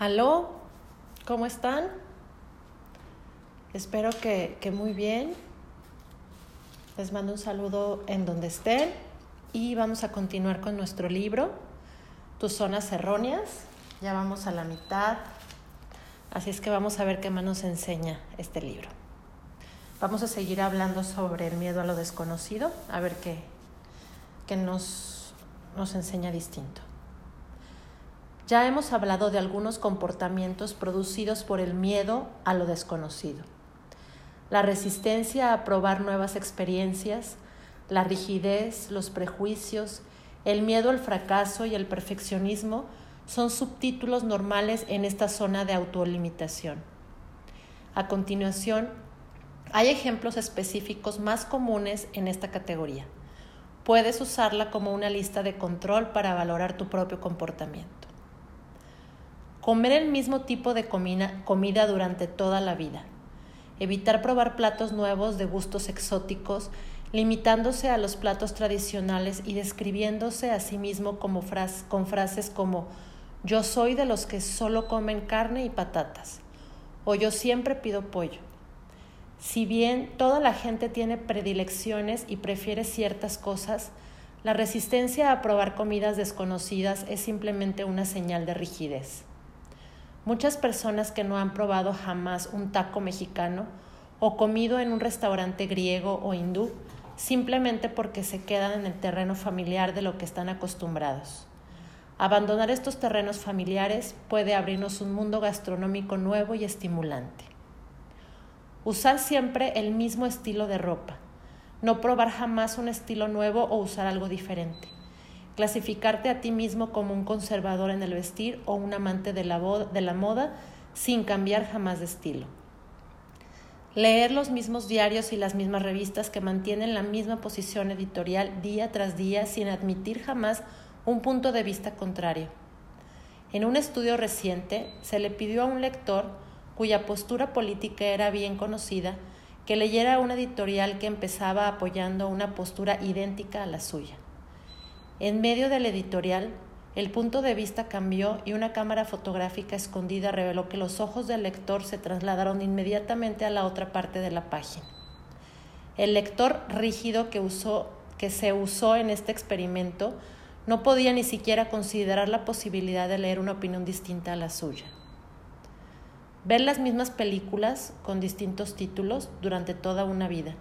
Aló, ¿cómo están? Espero que, que, muy bien. Les mando un saludo en donde estén y vamos a continuar con nuestro libro, Tus zonas erróneas. Ya vamos a la mitad, así es que vamos a ver qué más nos enseña este libro. Vamos a seguir hablando sobre el miedo a lo desconocido, a ver qué, qué nos, nos enseña distinto. Ya hemos hablado de algunos comportamientos producidos por el miedo a lo desconocido. La resistencia a probar nuevas experiencias, la rigidez, los prejuicios, el miedo al fracaso y el perfeccionismo son subtítulos normales en esta zona de autolimitación. A continuación, hay ejemplos específicos más comunes en esta categoría. Puedes usarla como una lista de control para valorar tu propio comportamiento. Comer el mismo tipo de comida, durante toda la vida. Evitar probar platos nuevos de gustos exóticos, limitándose a los platos tradicionales y describiéndose a sí mismo con frases como yo soy de los que solo comen carne y patatas o yo siempre pido pollo. Si bien toda la gente tiene predilecciones y prefiere ciertas cosas, la resistencia a probar comidas desconocidas es simplemente una señal de rigidez. Muchas personas que no han probado jamás un taco mexicano o comido en un restaurante griego o hindú simplemente porque se quedan en el terreno familiar de lo que están acostumbrados. Abandonar estos terrenos familiares puede abrirnos un mundo gastronómico nuevo y estimulante. Usar siempre el mismo estilo de ropa. No probar jamás un estilo nuevo o usar algo diferente clasificarte a ti mismo como un conservador en el vestir o un amante de la, de la moda sin cambiar jamás de estilo. Leer los mismos diarios y las mismas revistas que mantienen la misma posición editorial día tras día sin admitir jamás un punto de vista contrario. En un estudio reciente se le pidió a un lector cuya postura política era bien conocida que leyera una editorial que empezaba apoyando una postura idéntica a la suya. En medio del editorial, el punto de vista cambió y una cámara fotográfica escondida reveló que los ojos del lector se trasladaron inmediatamente a la otra parte de la página. El lector rígido que, usó, que se usó en este experimento no podía ni siquiera considerar la posibilidad de leer una opinión distinta a la suya. Ver las mismas películas con distintos títulos durante toda una vida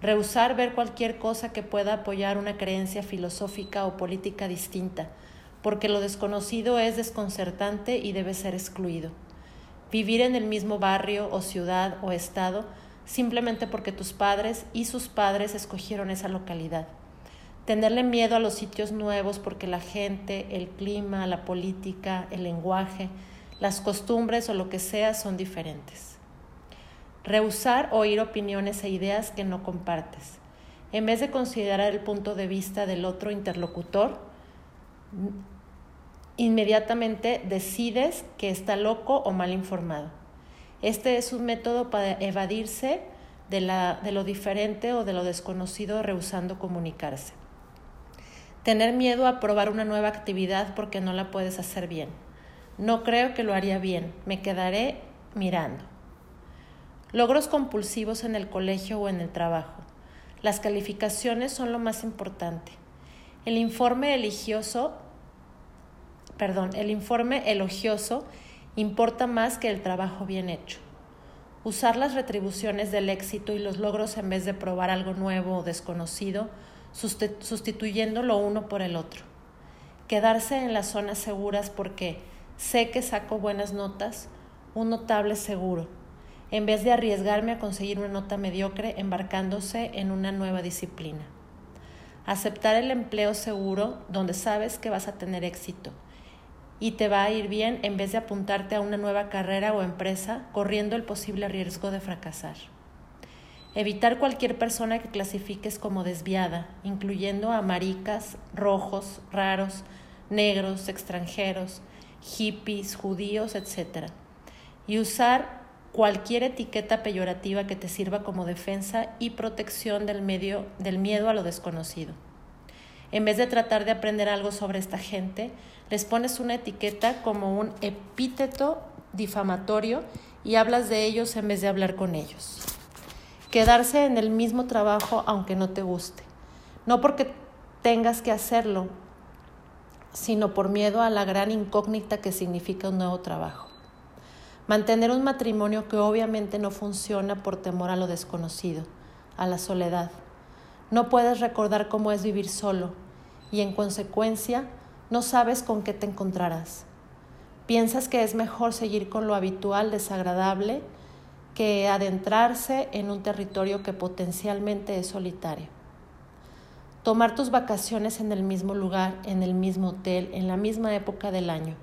rehusar ver cualquier cosa que pueda apoyar una creencia filosófica o política distinta, porque lo desconocido es desconcertante y debe ser excluido. Vivir en el mismo barrio o ciudad o estado simplemente porque tus padres y sus padres escogieron esa localidad. Tenerle miedo a los sitios nuevos porque la gente, el clima, la política, el lenguaje, las costumbres o lo que sea son diferentes. Rehusar oír opiniones e ideas que no compartes. En vez de considerar el punto de vista del otro interlocutor, inmediatamente decides que está loco o mal informado. Este es un método para evadirse de, la, de, lo diferente o de lo desconocido rehusando comunicarse. Tener miedo a probar una nueva actividad porque no la puedes hacer bien. No creo que lo haría bien, me quedaré mirando. Logros compulsivos en el colegio o en el trabajo. Las calificaciones son lo más importante. El informe elogioso, perdón, el informe elogioso importa más que el trabajo bien hecho. Usar las retribuciones del éxito y los logros en vez de probar algo nuevo o desconocido, sustituyendo lo uno por el otro. Quedarse en las zonas seguras porque sé que saco buenas notas, un notable seguro en vez de arriesgarme a conseguir una nota mediocre embarcándose en una nueva disciplina. Aceptar el empleo seguro donde sabes que vas a tener éxito y te va a ir bien en vez de apuntarte a una nueva carrera o empresa corriendo el posible riesgo de fracasar. Evitar cualquier persona que clasifiques como desviada, incluyendo a maricas, rojos, raros, negros, extranjeros, hippies, judíos, etc. Y usar cualquier etiqueta peyorativa que te sirva como defensa y protección del, medio, del miedo a lo desconocido. en vez de tratar de aprender algo sobre esta gente, les pones una etiqueta como un epíteto difamatorio y hablas de ellos en vez de hablar con ellos. Quedarse en el mismo trabajo aunque no te guste. No porque tengas que hacerlo, sino por miedo a la gran incógnita que significa un nuevo trabajo. Mantener un matrimonio que obviamente no funciona por temor a lo desconocido, a la soledad. No puedes recordar cómo es vivir solo y en consecuencia no sabes con qué te encontrarás. Piensas que es mejor seguir con lo habitual desagradable que adentrarse en un territorio que potencialmente es solitario. Tomar tus vacaciones en el mismo lugar, en el mismo hotel, en la misma época del año.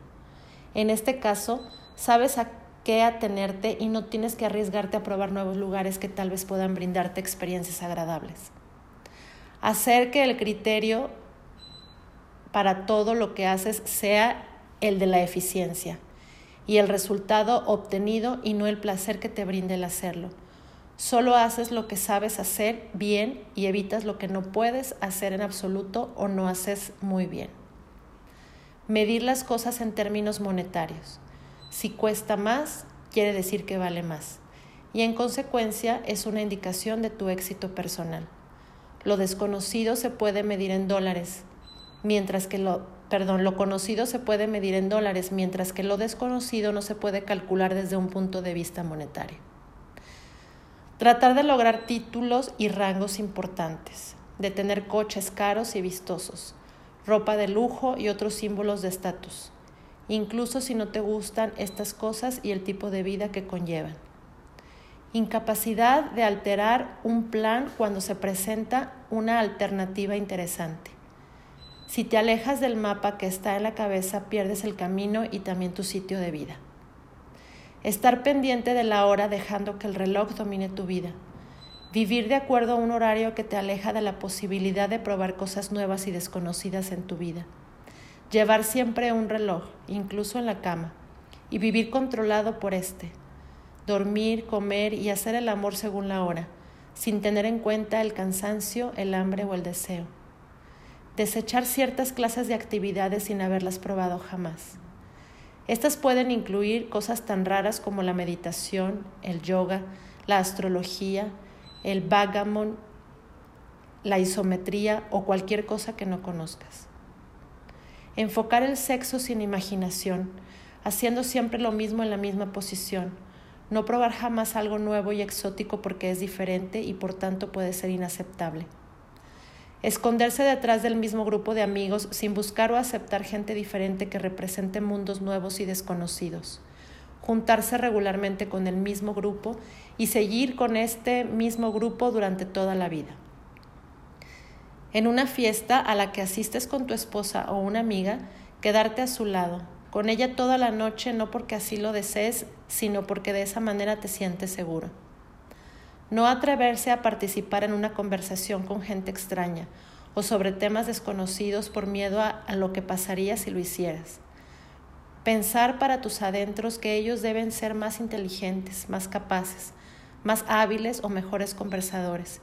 En este caso, sabes a qué atenerte y no tienes que arriesgarte a probar nuevos lugares que tal vez puedan brindarte experiencias agradables. Hacer que el criterio para todo lo que haces sea el de la eficiencia y el resultado obtenido y no el placer que te brinde el hacerlo. Solo haces lo que sabes hacer bien y evitas lo que no puedes hacer en absoluto o no haces muy bien. Medir las cosas en términos monetarios. Si cuesta más, quiere decir que vale más. Y en consecuencia es una indicación de tu éxito personal. Lo desconocido se puede medir en dólares, mientras que lo, perdón, lo conocido se puede medir en dólares, mientras que lo desconocido no se puede calcular desde un punto de vista monetario. Tratar de lograr títulos y rangos importantes, de tener coches caros y vistosos, ropa de lujo y otros símbolos de estatus, incluso si no te gustan estas cosas y el tipo de vida que conllevan. Incapacidad de alterar un plan cuando se presenta una alternativa interesante. Si te alejas del mapa que está en la cabeza, pierdes el camino y también tu sitio de vida. Estar pendiente de la hora dejando que el reloj domine tu vida. Vivir de acuerdo a un horario que te aleja de la posibilidad de probar cosas nuevas y desconocidas en tu vida. Llevar siempre un reloj, incluso en la cama, y vivir controlado por este. Dormir, comer y hacer el amor según la hora, sin tener en cuenta el cansancio, el hambre o el deseo. Desechar ciertas clases de actividades sin haberlas probado jamás estas pueden incluir cosas tan raras como la meditación, el yoga, la astrología, el vagamon, la isometría o cualquier cosa que no conozcas. Enfocar el sexo sin imaginación, haciendo siempre lo mismo en la misma posición. No probar jamás algo nuevo y exótico porque es diferente y por tanto puede ser inaceptable. Esconderse detrás del mismo grupo de amigos sin buscar o aceptar gente diferente que represente mundos nuevos y desconocidos. Juntarse regularmente con el mismo grupo y seguir con este mismo grupo durante toda la vida. En una fiesta a la que asistes con tu esposa o una amiga, quedarte a su lado, con ella toda la noche no porque así lo desees, sino porque de esa manera te sientes seguro. No atreverse a participar en una conversación con gente extraña o sobre temas desconocidos por miedo a, lo que pasaría si lo hicieras. Pensar para tus adentros que ellos deben ser más inteligentes, más capaces, más hábiles o mejores conversadores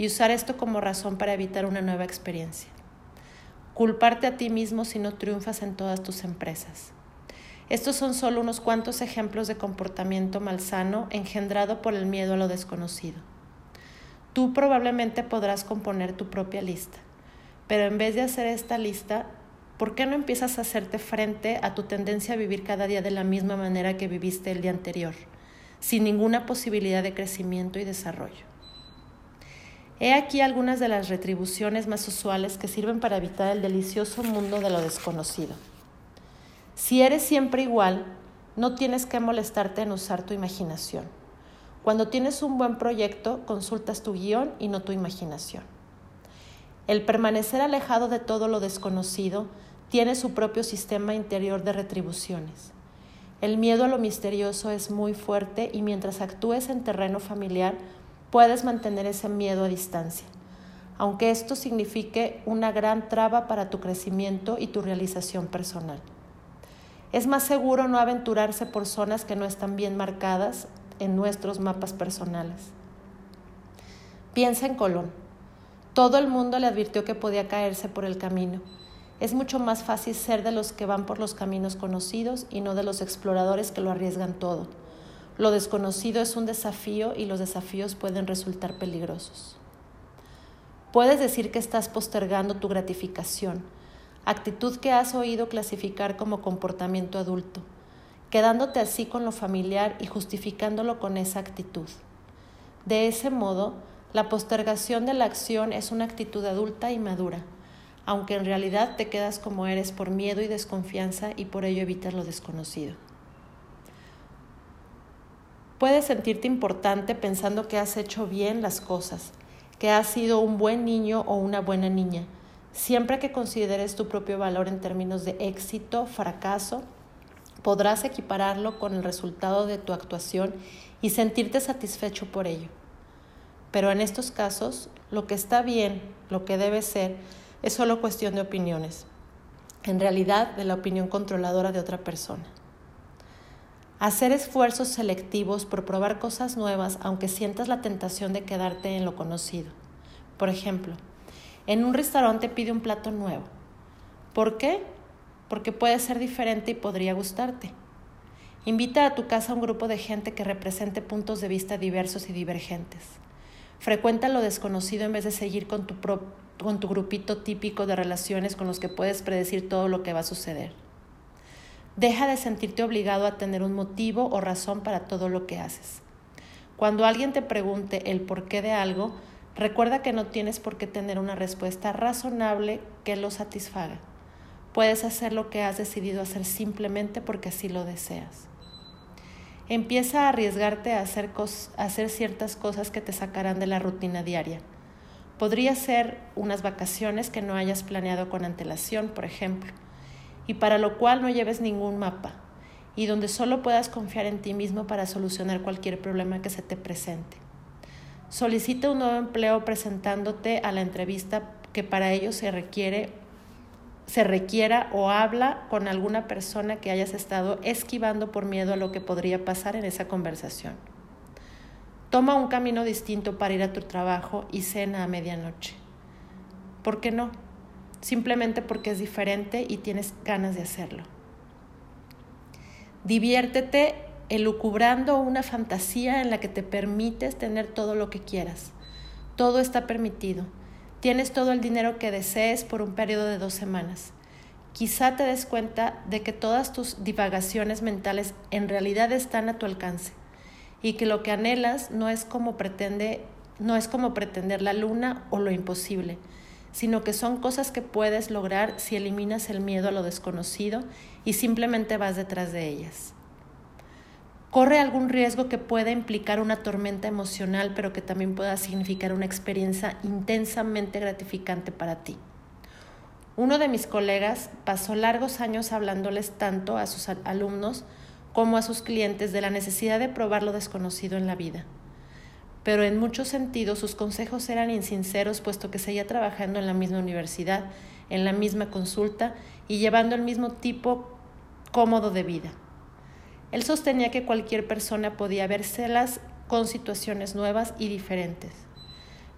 y usar esto como razón para evitar una nueva experiencia. Culparte a ti mismo si no triunfas en todas tus empresas. Estos son solo unos cuantos ejemplos de comportamiento malsano engendrado por el miedo a lo desconocido. Tú probablemente podrás componer tu propia lista, pero en vez de hacer esta lista, ¿por qué no empiezas a hacerte frente a tu tendencia a vivir cada día de la misma manera que viviste el día anterior, sin ninguna posibilidad de crecimiento y desarrollo? He aquí algunas de las retribuciones más usuales que sirven para evitar el delicioso mundo de lo desconocido. Si eres siempre igual, no tienes que molestarte en usar tu imaginación. Cuando tienes un buen proyecto, consultas tu guion y no tu imaginación. El permanecer alejado de todo lo desconocido tiene su propio sistema interior de retribuciones. El miedo a lo misterioso es muy fuerte y mientras actúes en terreno familiar puedes mantener ese miedo a distancia, aunque esto signifique una gran traba para tu crecimiento y tu realización personal. Es más seguro no aventurarse por zonas que no están bien marcadas en nuestros mapas personales. Piensa en Colón. Todo el mundo le advirtió que podía caerse por el camino. Es mucho más fácil ser de los que van por los caminos conocidos y no de los exploradores que lo arriesgan todo. Lo desconocido es un desafío y los desafíos pueden resultar peligrosos. Puedes decir que estás postergando tu gratificación, actitud que has oído clasificar como comportamiento adulto, quedándote así con lo familiar y justificándolo con esa actitud. De ese modo, la postergación de la acción es una actitud adulta y madura, aunque en realidad te quedas como eres por miedo y desconfianza y por ello evitas lo desconocido. Puedes sentirte importante pensando que has hecho bien las cosas, que has sido un buen niño o una buena niña, siempre que consideres tu propio valor en términos de éxito, fracaso, podrás equipararlo con el resultado de tu actuación y sentirte satisfecho por ello. Pero en estos casos, lo que está bien, lo que debe ser, es solo cuestión de opiniones, en realidad de la opinión controladora de otra persona. Hacer esfuerzos selectivos por probar cosas nuevas aunque sientas la tentación de quedarte en lo conocido. Por ejemplo, en un restaurante pide un plato nuevo. ¿Por qué? Porque puede ser diferente y podría gustarte. Invita a tu casa a un grupo de gente que represente puntos de vista diversos y divergentes. Frecuenta lo desconocido en vez de seguir con tu, con tu grupito típico de relaciones con los que puedes predecir todo lo que va a suceder. Deja de sentirte obligado a tener un motivo o razón para todo lo que haces. Cuando alguien te pregunte el porqué de algo, recuerda que no tienes por qué tener una respuesta razonable que lo satisfaga. Puedes hacer lo que has decidido hacer simplemente porque así lo deseas. Empieza a arriesgarte a hacer, ciertas cosas que te sacarán de la rutina diaria. Podría ser unas vacaciones que no hayas planeado con antelación, por ejemplo y para lo cual no lleves ningún mapa y donde solo puedas confiar en ti mismo para solucionar cualquier problema que se te presente. Solicita un nuevo empleo presentándote a la entrevista que para ello se requiere se requiera o habla con alguna persona que hayas estado esquivando por miedo a lo que podría pasar en esa conversación. Toma un camino distinto para ir a tu trabajo y cena a medianoche. ¿Por qué no? Simplemente porque es diferente y tienes ganas de hacerlo. Diviértete elucubrando una fantasía en la que te permites tener todo lo que quieras. Todo está permitido. Tienes todo el dinero que desees por un periodo de dos semanas. Quizá te des cuenta de que todas tus divagaciones mentales en realidad están a tu alcance y que lo que anhelas no es como pretende no es como pretender la luna o lo imposible, sino que son cosas que puedes lograr si eliminas el miedo a lo desconocido y simplemente vas detrás de ellas. Corre algún riesgo que pueda implicar una tormenta emocional, pero que también pueda significar una experiencia intensamente gratificante para ti. Uno de mis colegas pasó largos años hablándoles tanto a sus alumnos como a sus clientes de la necesidad de probar lo desconocido en la vida pero en muchos sentidos sus consejos eran insinceros puesto que seguía trabajando en la misma universidad, en la misma consulta y llevando el mismo tipo cómodo de vida. Él sostenía que cualquier persona podía vérselas con situaciones nuevas y diferentes,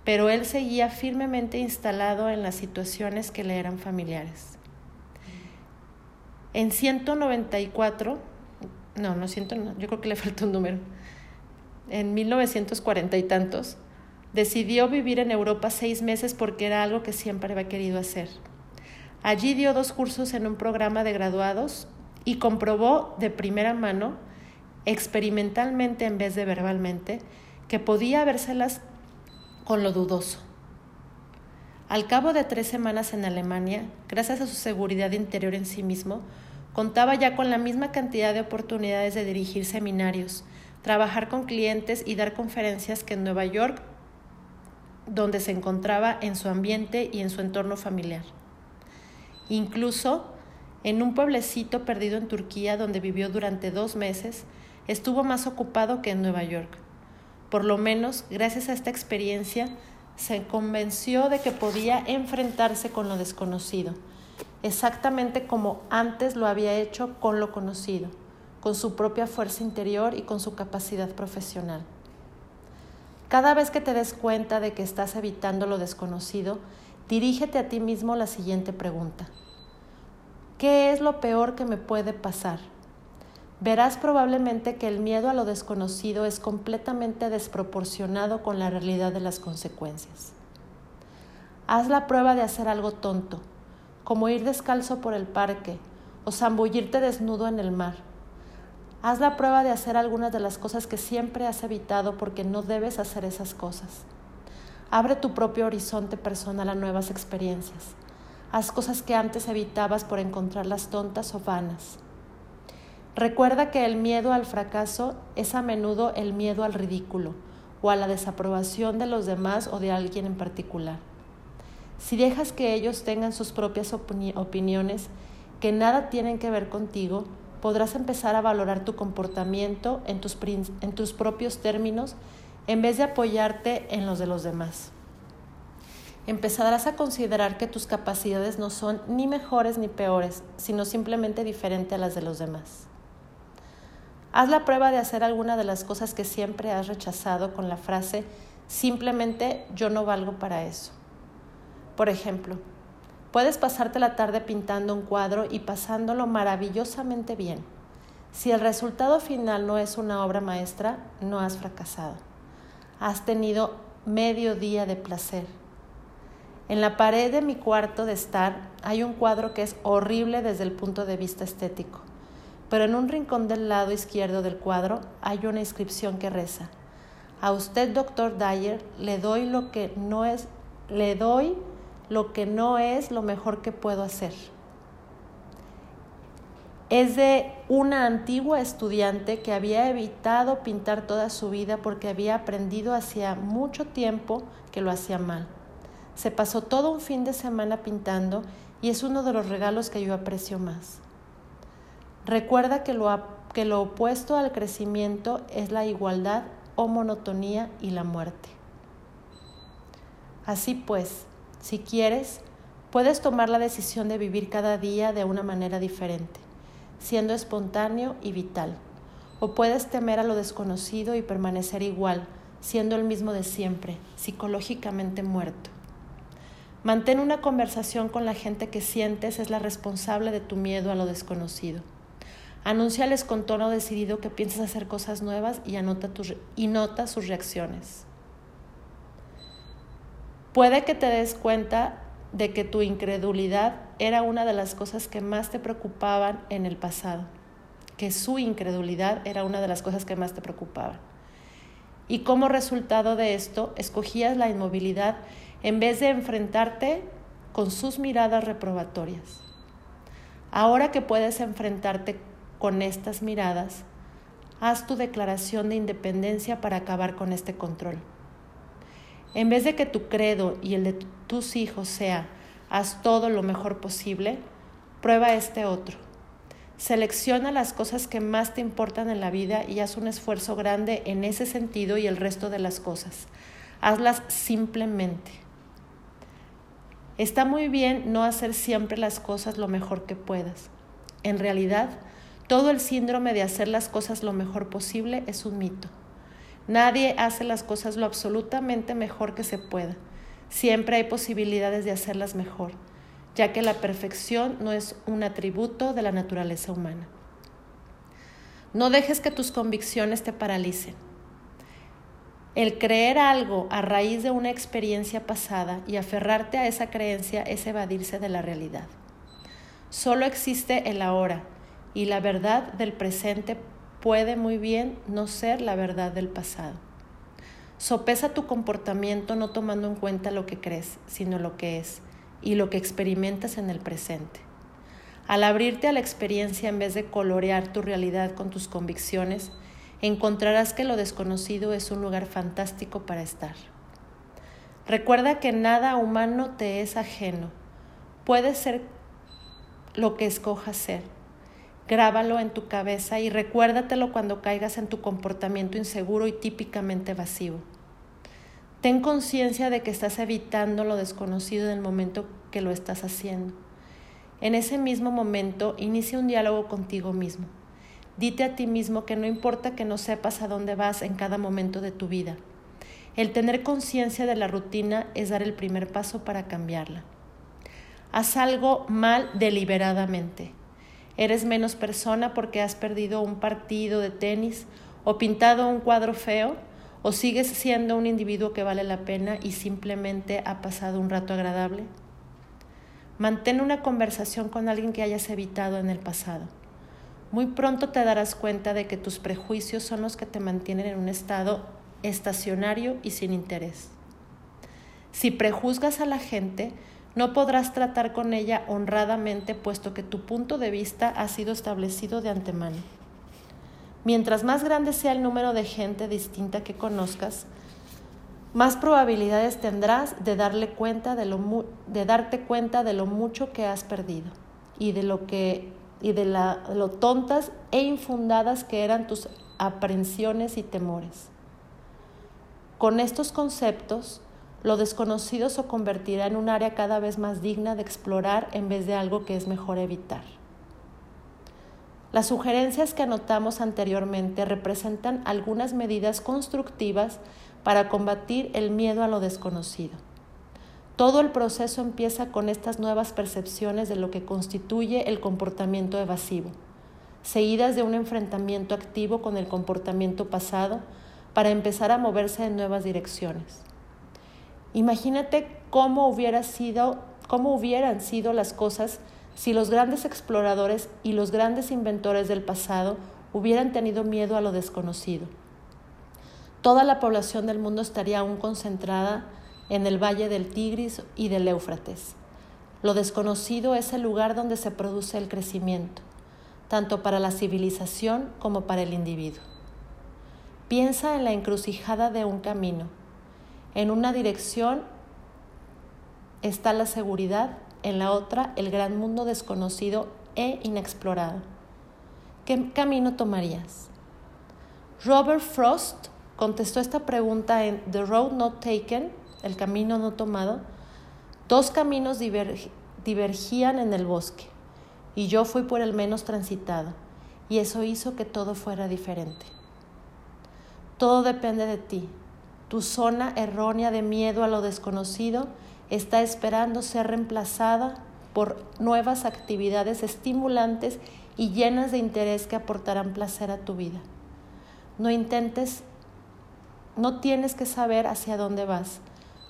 pero él seguía firmemente instalado en las situaciones que le eran familiares. En 194, no, no siento, yo creo que le falta un número en 1940 y tantos, decidió vivir en Europa seis meses porque era algo que siempre había querido hacer. Allí dio dos cursos en un programa de graduados y comprobó de primera mano, experimentalmente en vez de verbalmente, que podía vérselas con lo dudoso. Al cabo de tres semanas en Alemania, gracias a su seguridad interior en sí mismo, contaba ya con la misma cantidad de oportunidades de dirigir seminarios, trabajar con clientes y dar conferencias que en Nueva York, donde se encontraba en su ambiente y en su entorno familiar. Incluso en un pueblecito perdido en Turquía donde vivió durante dos meses, estuvo más ocupado que en Nueva York. Por lo menos, gracias a esta experiencia, se convenció de que podía enfrentarse con lo desconocido, exactamente como antes lo había hecho con lo conocido con su propia fuerza interior y con su capacidad profesional. Cada vez que te des cuenta de que estás evitando lo desconocido, dirígete a ti mismo la siguiente pregunta. ¿Qué es lo peor que me puede pasar? Verás probablemente que el miedo a lo desconocido es completamente desproporcionado con la realidad de las consecuencias. Haz la prueba de hacer algo tonto, como ir descalzo por el parque o zambullirte desnudo en el mar. Haz la prueba de hacer algunas de las cosas que siempre has evitado porque no debes hacer esas cosas. Abre tu propio horizonte personal a nuevas experiencias. Haz cosas que antes evitabas por encontrarlas tontas o vanas. Recuerda que el miedo al fracaso es a menudo el miedo al ridículo o a la desaprobación de los demás o de alguien en particular. Si dejas que ellos tengan sus propias opiniones que nada tienen que ver contigo, podrás empezar a valorar tu comportamiento en tus, en tus propios términos en vez de apoyarte en los de los demás. Empezarás a considerar que tus capacidades no son ni mejores ni peores, sino simplemente diferentes a las de los demás. Haz la prueba de hacer alguna de las cosas que siempre has rechazado con la frase simplemente yo no valgo para eso. Por ejemplo, puedes pasarte la tarde pintando un cuadro y pasándolo maravillosamente bien. Si el resultado final no es una obra maestra, no has fracasado. Has tenido medio día de placer. En la pared de mi cuarto de estar hay un cuadro que es horrible desde el punto de vista estético, pero en un rincón del lado izquierdo del cuadro hay una inscripción que reza: A usted, doctor Dyer, le doy lo que no es, le doy lo que no es lo mejor que puedo hacer. Es de una antigua estudiante que había evitado pintar toda su vida porque había aprendido hacía mucho tiempo que lo hacía mal. Se pasó todo un fin de semana pintando y es uno de los regalos que yo aprecio más. Recuerda que lo, que lo opuesto al crecimiento es la igualdad o monotonía y la muerte. Así pues, si quieres, puedes tomar la decisión de vivir cada día de una manera diferente, siendo espontáneo y vital. O puedes temer a lo desconocido y permanecer igual, siendo el mismo de siempre, psicológicamente muerto. Mantén una conversación con la gente que sientes es la responsable de tu miedo a lo desconocido. Anúnciales con tono decidido que piensas hacer cosas nuevas y, anota y nota sus reacciones. Puede que te des cuenta de que tu incredulidad era una de las cosas que más te preocupaban en el pasado, que su incredulidad era una de las cosas que más te preocupaban. Y como resultado de esto, escogías la inmovilidad en vez de enfrentarte con sus miradas reprobatorias. Ahora que puedes enfrentarte con estas miradas, haz tu declaración de independencia para acabar con este control. En vez de que tu credo y el de tus hijos sea haz todo lo mejor posible, prueba este otro. Selecciona las cosas que más te importan en la vida y haz un esfuerzo grande en ese sentido y el resto de las cosas. Hazlas simplemente. Está muy bien no hacer siempre las cosas lo mejor que puedas. En realidad, todo el síndrome de hacer las cosas lo mejor posible es un mito. Nadie hace las cosas lo absolutamente mejor que se pueda. Siempre hay posibilidades de hacerlas mejor, ya que la perfección no es un atributo de la naturaleza humana. No dejes que tus convicciones te paralicen. El creer algo a raíz de una experiencia pasada y aferrarte a esa creencia es evadirse de la realidad. Solo existe el ahora y la verdad del presente puede muy bien no ser la verdad del pasado. Sopesa tu comportamiento no tomando en cuenta lo que crees, sino lo que es y lo que experimentas en el presente. Al abrirte a la experiencia en vez de colorear tu realidad con tus convicciones, encontrarás que lo desconocido es un lugar fantástico para estar. Recuerda que nada humano te es ajeno. Puede ser lo que escojas ser Grábalo en tu cabeza y recuérdatelo cuando caigas en tu comportamiento inseguro y típicamente vacío. Ten conciencia de que estás evitando lo desconocido en el momento que lo estás haciendo. En ese mismo momento, inicia un diálogo contigo mismo. Dite a ti mismo que no importa que no sepas a dónde vas en cada momento de tu vida. El tener conciencia de la rutina es dar el primer paso para cambiarla. Haz algo mal deliberadamente. Eres menos persona porque has perdido un partido de tenis o pintado un cuadro feo o sigues siendo un individuo que vale la pena y simplemente ha pasado un rato agradable. Mantén una conversación con alguien que hayas evitado en el pasado. Muy pronto te darás cuenta de que tus prejuicios son los que te mantienen en un estado estacionario y sin interés. Si prejuzgas a la gente, no podrás tratar con ella honradamente puesto que tu punto de vista ha sido establecido de antemano. Mientras más grande sea el número de gente distinta que conozcas, más probabilidades tendrás de, darle cuenta de, lo de darte cuenta de lo mucho que has perdido y de lo que y de lo tontas e infundadas que eran tus aprensiones y temores. Con estos conceptos, lo desconocido se convertirá en un área cada vez más digna de explorar en vez de algo que es mejor evitar. Las sugerencias que anotamos anteriormente representan algunas medidas constructivas para combatir el miedo a lo desconocido. Todo el proceso empieza con estas nuevas percepciones de lo que constituye el comportamiento evasivo, seguidas de un enfrentamiento activo con el comportamiento pasado para empezar a moverse en nuevas direcciones. Imagínate cómo, sido, cómo hubieran sido las cosas si los grandes exploradores y los grandes inventores del pasado hubieran tenido miedo a lo desconocido toda la población del mundo estaría aún concentrada en el valle del Tigris y del Éufrates. Lo desconocido es el lugar donde se produce el crecimiento, tanto para la civilización como para el individuo. Piensa en la encrucijada de un camino. En una dirección está la seguridad, en la otra el gran mundo desconocido e inexplorado. ¿Qué camino tomarías? Robert Frost contestó esta pregunta en The Road Not Taken, el camino no tomado. Dos caminos divergían en el bosque y yo fui por el menos transitado y eso hizo que todo fuera diferente. Todo depende de ti. Tu zona errónea de miedo a lo desconocido está esperando ser reemplazada por nuevas actividades estimulantes y llenas de interés que aportarán placer a tu vida. No intentes no tienes que saber hacia dónde vas.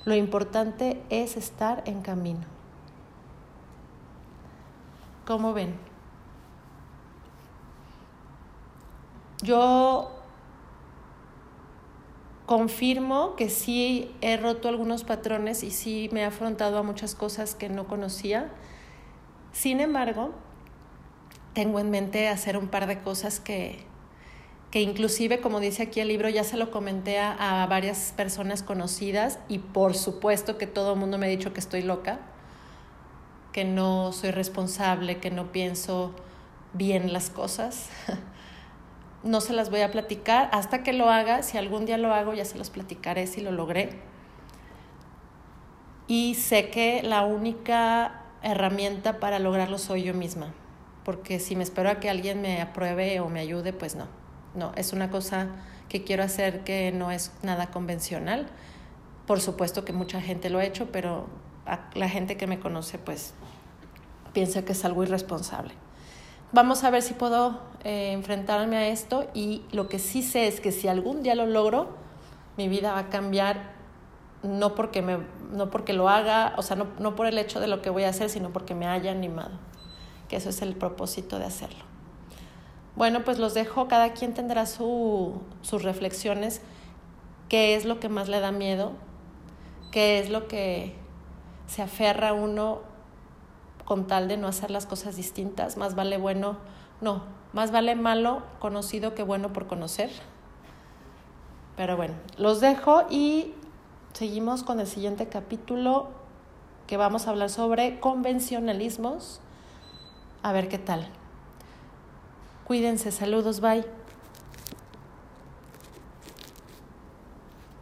Lo importante es estar en camino. ¿Cómo ven? Yo confirmo que sí he roto algunos patrones y sí me he afrontado a muchas cosas que no conocía. Sin embargo, tengo en mente hacer un par de cosas que, que inclusive, como dice aquí el libro, ya se lo comenté a, varias personas conocidas y por supuesto que todo el mundo me ha dicho que estoy loca, que no soy responsable, que no pienso bien las cosas. no se las voy a platicar hasta que lo haga. Si algún día lo hago, ya se los platicaré si lo logré. Y sé que la única herramienta para lograrlo soy yo misma, porque si me espero a que alguien me apruebe o me ayude, pues no no, es una cosa que quiero hacer que no es nada convencional. Por supuesto que mucha gente lo ha hecho, pero la gente que me conoce pues piensa que es algo irresponsable. Vamos a ver si puedo eh, enfrentarme a esto y lo que sí sé es que si algún día lo logro, mi vida va a cambiar no porque, me, no porque lo haga, o sea, no, no por el hecho de lo que voy a hacer, sino porque me haya animado, que eso es el propósito de hacerlo. Bueno, pues los dejo, cada quien tendrá su, sus reflexiones, qué es lo que más le da miedo, qué es lo que se aferra uno con tal de no hacer las cosas distintas, más vale bueno, no, más vale malo conocido que bueno por conocer. Pero bueno, los dejo y seguimos con el siguiente capítulo que vamos a hablar sobre convencionalismos. A ver qué tal. Cuídense, saludos, bye.